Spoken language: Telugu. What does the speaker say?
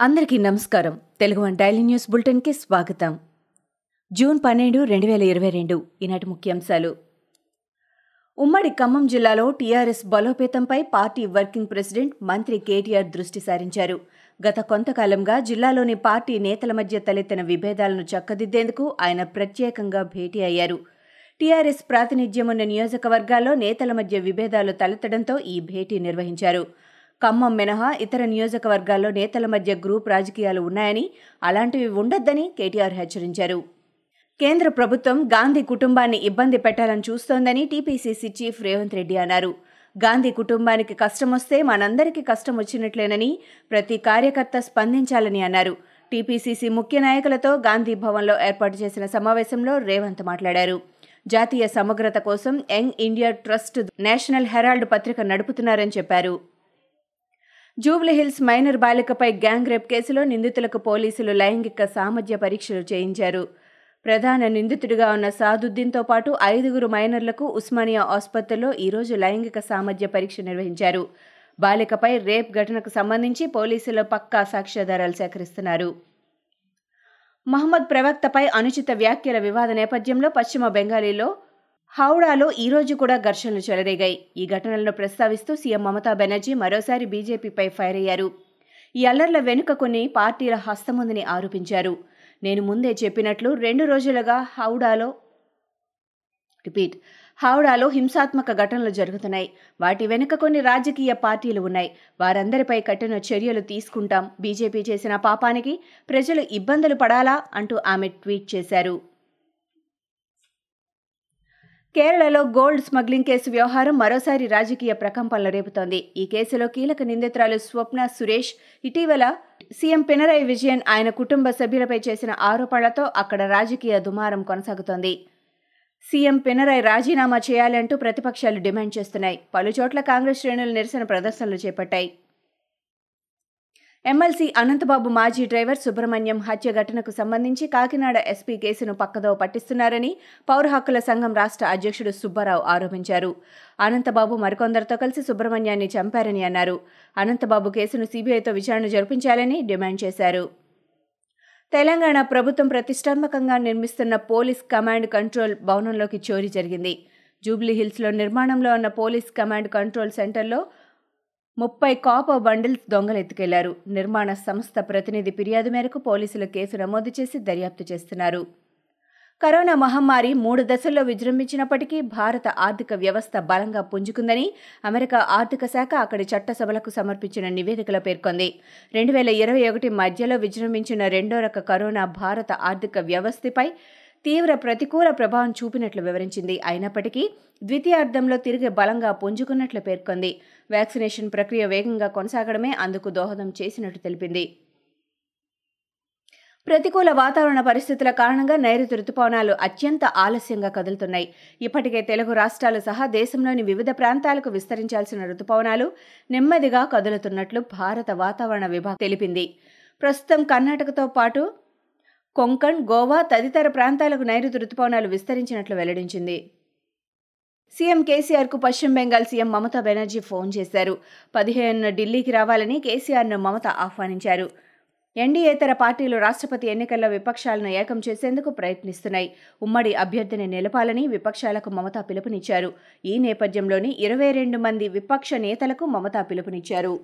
అందరికీ నమస్కారం. తెలుగు వన్ డైలీ న్యూస్ బులెటిన్కి స్వాగతం. జూన్ పన్నెండు రెండు వేల ఇరవై రెండు ఈనాటి ముఖ్యాంశాలు. ఉమ్మడి ఖమ్మం జిల్లాలో టీఆర్ఎస్ బలోపేతంపై పార్టీ వర్కింగ్ ప్రెసిడెంట్ మంత్రి కేటీఆర్ దృష్టి సారించారు. గత కొంతకాలంగా జిల్లాలోని పార్టీ నేతల మధ్య తలెత్తిన విభేదాలను చక్కదిద్దేందుకు ఆయన ప్రత్యేకంగా భేటీ అయ్యారు. టీఆర్ఎస్ ప్రాతినిధ్యం ఉన్న నియోజకవర్గాల్లో నేతల మధ్య విభేదాలు తలెత్తడంతో ఈ భేటీ నిర్వహించారు. ఖమ్మం మినహా ఇతర నియోజకవర్గాల్లో నేతల మధ్య గ్రూప్ రాజకీయాలు ఉన్నాయని అలాంటివి ఉండొద్దని కేటీఆర్ హెచ్చరించారు. కేంద్ర ప్రభుత్వం గాంధీ కుటుంబాన్ని ఇబ్బంది పెట్టాలని చూస్తోందని టీపీసీసీ చీఫ్ రేవంత్ రెడ్డి అన్నారు. గాంధీ కుటుంబానికి కష్టమొస్తే మనందరికీ కష్టం వచ్చినట్లేనని ప్రతి కార్యకర్త స్పందించాలని అన్నారు. టీపీసీసీ ముఖ్య నాయకులతో గాంధీ భవన్లో ఏర్పాటు చేసిన సమావేశంలో రేవంత్ మాట్లాడారు. జాతీయ సమగ్రత కోసం Young India Trust National Herald పత్రిక నడుపుతున్నారని చెప్పారు. జూబ్లీహిల్స్ మైనర్ బాలికపై గ్యాంగ్ రేప్ కేసులో నిందితులకు పోలీసులు లైంగిక సామర్థ్య పరీక్షలు చేయించారు. ప్రధాన నిందితుడిగా ఉన్న సాదుద్దీన్తో పాటు ఐదుగురు మైనర్లకు ఉస్మానియా ఆసుపత్రిలో ఈరోజు లైంగిక సామర్థ్య పరీక్ష నిర్వహించారు. బాలికపై రేప్ ఘటనకు సంబంధించి పోలీసులు పక్కా సాక్ష్యాధారాలు సేకరిస్తున్నారు. మహమ్మద్ ప్రవక్తపై అనుచిత వ్యాఖ్యల వివాద నేపథ్యంలో పశ్చిమ బెంగాలీలో హౌడాలో ఈ రోజు కూడా ఘర్షణలు చెలరేగాయి. ఈ ఘటనలను ప్రస్తావిస్తూ సీఎం మమతా బెనర్జీ మరోసారి బీజేపీపై ఫైర్ అయ్యారు. ఈ అల్లర్ల వెనుక కొన్ని పార్టీల హస్తముందని ఆరోపించారు. నేను ముందే చెప్పినట్లు రెండు రోజులుగా హౌడాలో రిపీట్ హౌడాలో హింసాత్మక ఘటనలు జరుగుతున్నాయి. వాటి వెనుక కొన్ని రాజకీయ పార్టీలు ఉన్నాయి. వారందరిపై కఠిన చర్యలు తీసుకుంటాం. బీజేపీ చేసిన పాపానికి ప్రజలు ఇబ్బందులు పడాలా అంటూ ఆమె ట్వీట్ చేశారు. కేరళలో గోల్డ్ స్మగ్లింగ్ కేసు వ్యవహారం మరోసారి రాజకీయ ప్రకంపనలు రేపుతోంది. ఈ కేసులో కీలక నిందితురాలు స్వప్న సురేష్ ఇటీవల సీఎం పినరాయి విజయన్ ఆయన కుటుంబ సభ్యులపై చేసిన ఆరోపణలతో అక్కడ రాజకీయ దుమారం కొనసాగుతోంది. సీఎం పినరాయి రాజీనామా చేయాలంటూ ప్రతిపక్షాలు డిమాండ్ చేస్తున్నాయి. పలుచోట్ల కాంగ్రెస్ శ్రేణులు నిరసన ప్రదర్శనలు చేపట్టాయి. ఎమ్మెల్సీ అనంతబాబు మాజీ డ్రైవర్ సుబ్రహ్మణ్యం హత్య ఘటనకు సంబంధించి కాకినాడ ఎస్పీ కేసును పక్కదో పట్టిస్తున్నారని పౌర హక్కుల సంఘం రాష్ట్ర అధ్యక్షుడు సుబ్బారావు ఆరోపించారు. అనంతబాబు మరికొందరితో కలిసి సుబ్రహ్మణ్యాన్ని చంపారని అన్నారు. అనంతబాబు కేసును సీబీఐతో విచారణ జరిపించాలని డిమాండ్ చేశారు. తెలంగాణ ప్రభుత్వం ప్రతిష్టాత్మకంగా నిర్మిస్తున్న పోలీస్ కమాండ్ కంట్రోల్ భవనంలోకి చోరీ జరిగింది. జూబ్లీహిల్స్లో నిర్మాణంలో ఉన్న పోలీస్ కమాండ్ కంట్రోల్ సెంటర్లో ముప్పై కాపర్ బండిల్స్ దొంగలు ఎత్తుకెళ్ళారు నిర్మాణ సంస్థ ప్రతినిధి ఫిర్యాదు మేరకు పోలీసులు కేసు నమోదు చేసి దర్యాప్తు చేస్తున్నారు. కరోనా మహమ్మారి మూడు దశల్లో విజృంభించినప్పటికీ భారత ఆర్థిక వ్యవస్థ బలంగా పుంజుకుందని అమెరికా ఆర్థిక శాఖ అక్కడి చట్టసభలకు సమర్పించిన నివేదికలో పేర్కొంది. రెండు వేల ఇరవై ఒకటి మధ్యలో విజృంభించిన రెండో రక కరోనా భారత ఆర్థిక వ్యవస్థపై తీవ్ర ప్రతికూల ప్రభావం చూపినట్లు వివరించింది. అయినప్పటికీ ద్వితీయార్థంలో తిరిగి బలంగా పుంజుకున్నట్లు పేర్కొంది. వ్యాక్సినేషన్ ప్రక్రియ వేగంగా కొనసాగడమే అందుకు దోహదం చేసినట్టు తెలిపింది. ప్రతికూల వాతావరణ పరిస్థితుల కారణంగా నైరుతి రుతుపవనాలు అత్యంత ఆలస్యంగా కదులుతున్నాయి. ఇప్పటికే తెలుగు రాష్ట్రాలు సహా దేశంలోని వివిధ ప్రాంతాలకు విస్తరించాల్సిన రుతుపవనాలు నెమ్మదిగా కదులుతున్నట్లు భారత వాతావరణ విభాగం తెలిపింది. ప్రస్తుతం కర్ణాటకతో పాటు కొంకణ్ గోవా తదితర ప్రాంతాలకు నైరుతి రుతుపవనాలు విస్తరించినట్లు వెల్లడించింది. సీఎం కేసీఆర్కు పశ్చిమ బెంగాల్ సీఎం మమతా బెనర్జీ ఫోన్ చేశారు. పదిహేనున ఢిల్లీకి రావాలని కేసీఆర్ను మమత ఆహ్వానించారు. ఎన్డీఏతర పార్టీలు రాష్ట్రపతి ఎన్నికల్లో విపక్షాలను ఏకం చేసేందుకు ప్రయత్నిస్తున్నాయి. ఉమ్మడి అభ్యర్థిని నిలపాలని విపక్షాలకు మమత పిలుపునిచ్చారు. ఈ నేపథ్యంలోని ఇరవై రెండు మంది విపక్ష నేతలకు మమత పిలుపునిచ్చారు.